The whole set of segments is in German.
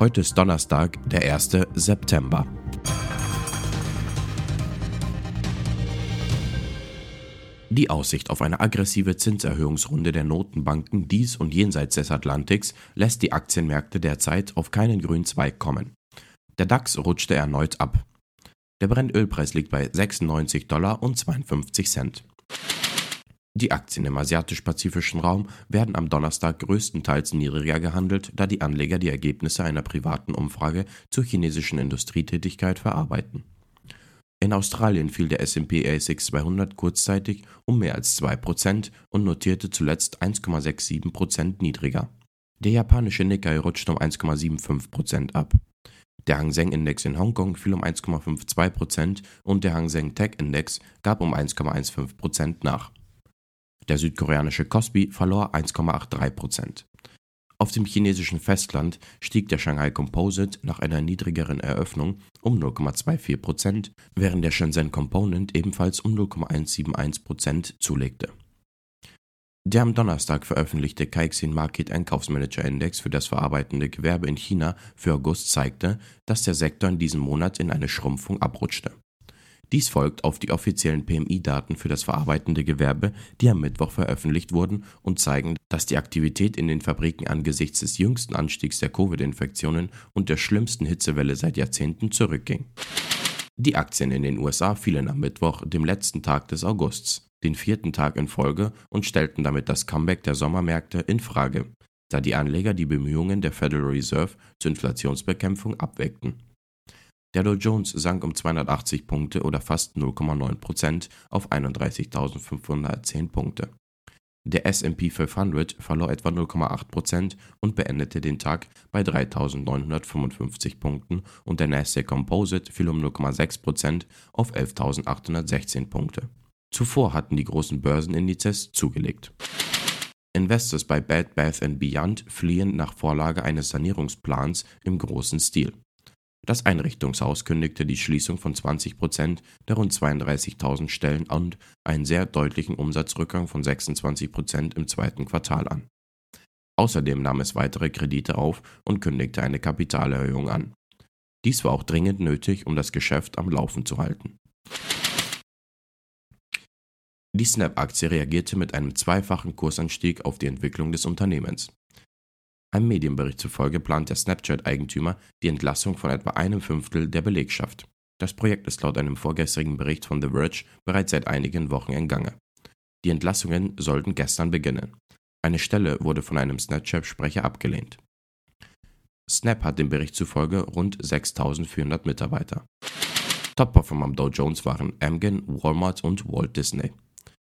Heute ist Donnerstag, der 1. September. Die Aussicht auf eine aggressive Zinserhöhungsrunde der Notenbanken dies und jenseits des Atlantiks lässt die Aktienmärkte derzeit auf keinen grünen Zweig kommen. Der DAX rutschte erneut ab. Der Brennölpreis liegt bei 96 Dollar und 52 Cent. Die Aktien im asiatisch-pazifischen Raum werden am Donnerstag größtenteils niedriger gehandelt, da die Anleger die Ergebnisse einer privaten Umfrage zur chinesischen Industrietätigkeit verarbeiten. In Australien fiel der S&P ASX 200 kurzzeitig um mehr als 2% und notierte zuletzt 1,67% niedriger. Der japanische Nikkei rutschte um 1,75% ab. Der Hang Seng Index in Hongkong fiel um 1,52% und der Hang Seng Tech Index gab um 1,15% nach. Der südkoreanische Kospi verlor 1,83% Auf dem chinesischen Festland stieg der Shanghai Composite nach einer niedrigeren Eröffnung um 0,24% während der Shenzhen Component ebenfalls um 0,171% zulegte. Der am Donnerstag veröffentlichte Caixin Market Einkaufsmanager Index für das verarbeitende Gewerbe in China für August zeigte, dass der Sektor in diesem Monat in eine Schrumpfung abrutschte. Dies folgt auf die offiziellen PMI-Daten für das verarbeitende Gewerbe, die am Mittwoch veröffentlicht wurden und zeigen, dass die Aktivität in den Fabriken angesichts des jüngsten Anstiegs der Covid-Infektionen und der schlimmsten Hitzewelle seit Jahrzehnten zurückging. Die Aktien in den USA fielen am Mittwoch, dem letzten Tag des Augusts, den vierten Tag in Folge und stellten damit das Comeback der Sommermärkte in Frage, da die Anleger die Bemühungen der Federal Reserve zur Inflationsbekämpfung abweckten. Der Dow Jones sank um 280 Punkte oder fast 0,9% auf 31.510 Punkte. Der SP 500 verlor etwa 0,8% und beendete den Tag bei 3.955 Punkten und der Nasdaq Composite fiel um 0,6% auf 11.816 Punkte. Zuvor hatten die großen Börsenindizes zugelegt. Investors bei Bed Bath Beyond fliehen nach Vorlage eines Sanierungsplans im großen Stil. Das Einrichtungshaus kündigte die Schließung von 20 Prozent der rund 32.000 Stellen und einen sehr deutlichen Umsatzrückgang von 26 Prozent im zweiten Quartal an. Außerdem nahm es weitere Kredite auf und kündigte eine Kapitalerhöhung an. Dies war auch dringend nötig, um das Geschäft am Laufen zu halten. Die Snap-Aktie reagierte mit einem zweifachen Kursanstieg auf die Entwicklung des Unternehmens. Einem Medienbericht zufolge plant der Snapchat-Eigentümer die Entlassung von etwa einem Fünftel der Belegschaft. Das Projekt ist laut einem vorgestrigen Bericht von The Verge bereits seit einigen Wochen in Gange. Die Entlassungen sollten gestern beginnen. Eine Stelle wurde von einem Snapchat-Sprecher abgelehnt. Snap hat dem Bericht zufolge rund 6400 Mitarbeiter. Top-Performer am Dow Jones waren Amgen, Walmart und Walt Disney.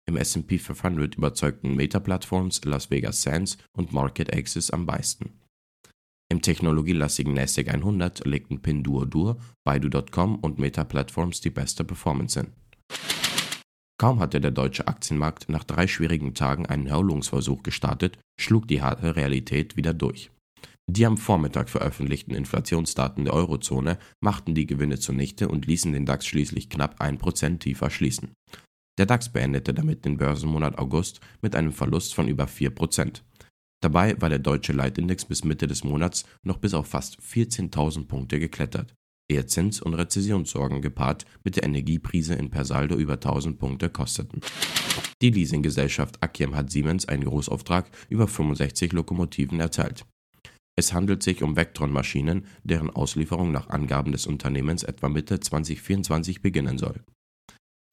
Im S&P 500 überzeugten Meta-Plattforms, Las Vegas Sands und Market Access am meisten. Im technologielastigen NASDAQ 100 legten Pinduoduo, Baidu.com und Meta Platforms die beste Performance hin. Kaum hatte der deutsche Aktienmarkt nach drei schwierigen Tagen einen Erholungsversuch gestartet, schlug die harte Realität wieder durch. Die am Vormittag veröffentlichten Inflationsdaten der Eurozone machten die Gewinne zunichte und ließen den DAX schließlich knapp 1% tiefer schließen. Der DAX beendete damit den Börsenmonat August mit einem Verlust von über 4%. Dabei war der deutsche Leitindex bis Mitte des Monats noch bis auf fast 14.000 Punkte geklettert, ehe Zins- und Rezessionssorgen gepaart mit der Energieprise in Persaldo über 1000 Punkte kosteten. Die Leasinggesellschaft Akiem hat Siemens einen Großauftrag über 65 Lokomotiven erteilt. Es handelt sich um Vectron-Maschinen, deren Auslieferung nach Angaben des Unternehmens etwa Mitte 2024 beginnen soll.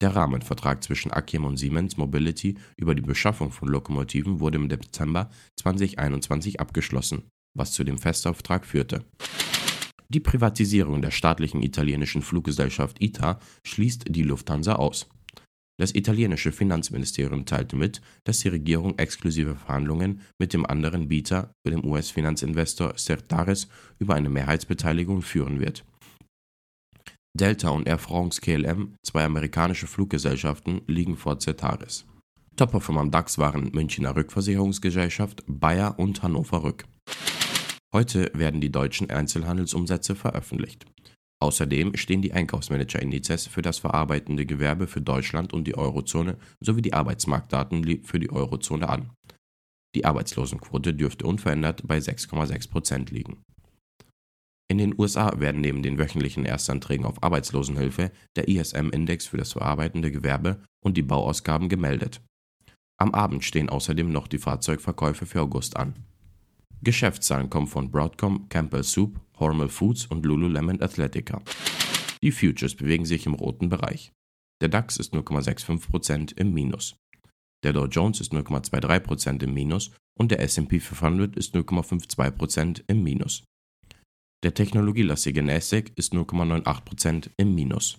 Der Rahmenvertrag zwischen Akiem und Siemens Mobility über die Beschaffung von Lokomotiven wurde im Dezember 2021 abgeschlossen, was zu dem Festauftrag führte. Die Privatisierung der staatlichen italienischen Fluggesellschaft ITA schließt die Lufthansa aus. Das italienische Finanzministerium teilte mit, dass die Regierung exklusive Verhandlungen mit dem anderen Bieter, dem US-Finanzinvestor Certares, über eine Mehrheitsbeteiligung führen wird Delta und Air France KLM, zwei amerikanische Fluggesellschaften, liegen vor Cetaris. Top-Performer am DAX waren Münchner Rückversicherungsgesellschaft, Bayer und Hannover Rück. Heute werden die deutschen Einzelhandelsumsätze veröffentlicht. Außerdem stehen die Einkaufsmanager-Indizes für das verarbeitende Gewerbe für Deutschland und die Eurozone sowie die Arbeitsmarktdaten für die Eurozone an. Die Arbeitslosenquote dürfte unverändert bei 6,6 Prozent liegen In den USA werden neben den wöchentlichen Erstanträgen auf Arbeitslosenhilfe der ISM-Index für das verarbeitende Gewerbe und die Bauausgaben gemeldet. Am Abend stehen außerdem noch die Fahrzeugverkäufe für August an. Geschäftszahlen kommen von Broadcom, Campbell Soup, Hormel Foods und Lululemon Athletica. Die Futures bewegen sich im roten Bereich. Der DAX ist 0,65% im Minus. Der Dow Jones ist 0,23% im Minus und der S&P 500 ist 0,52% im Minus. Der technologielastige Nasdaq ist 0,98% im Minus.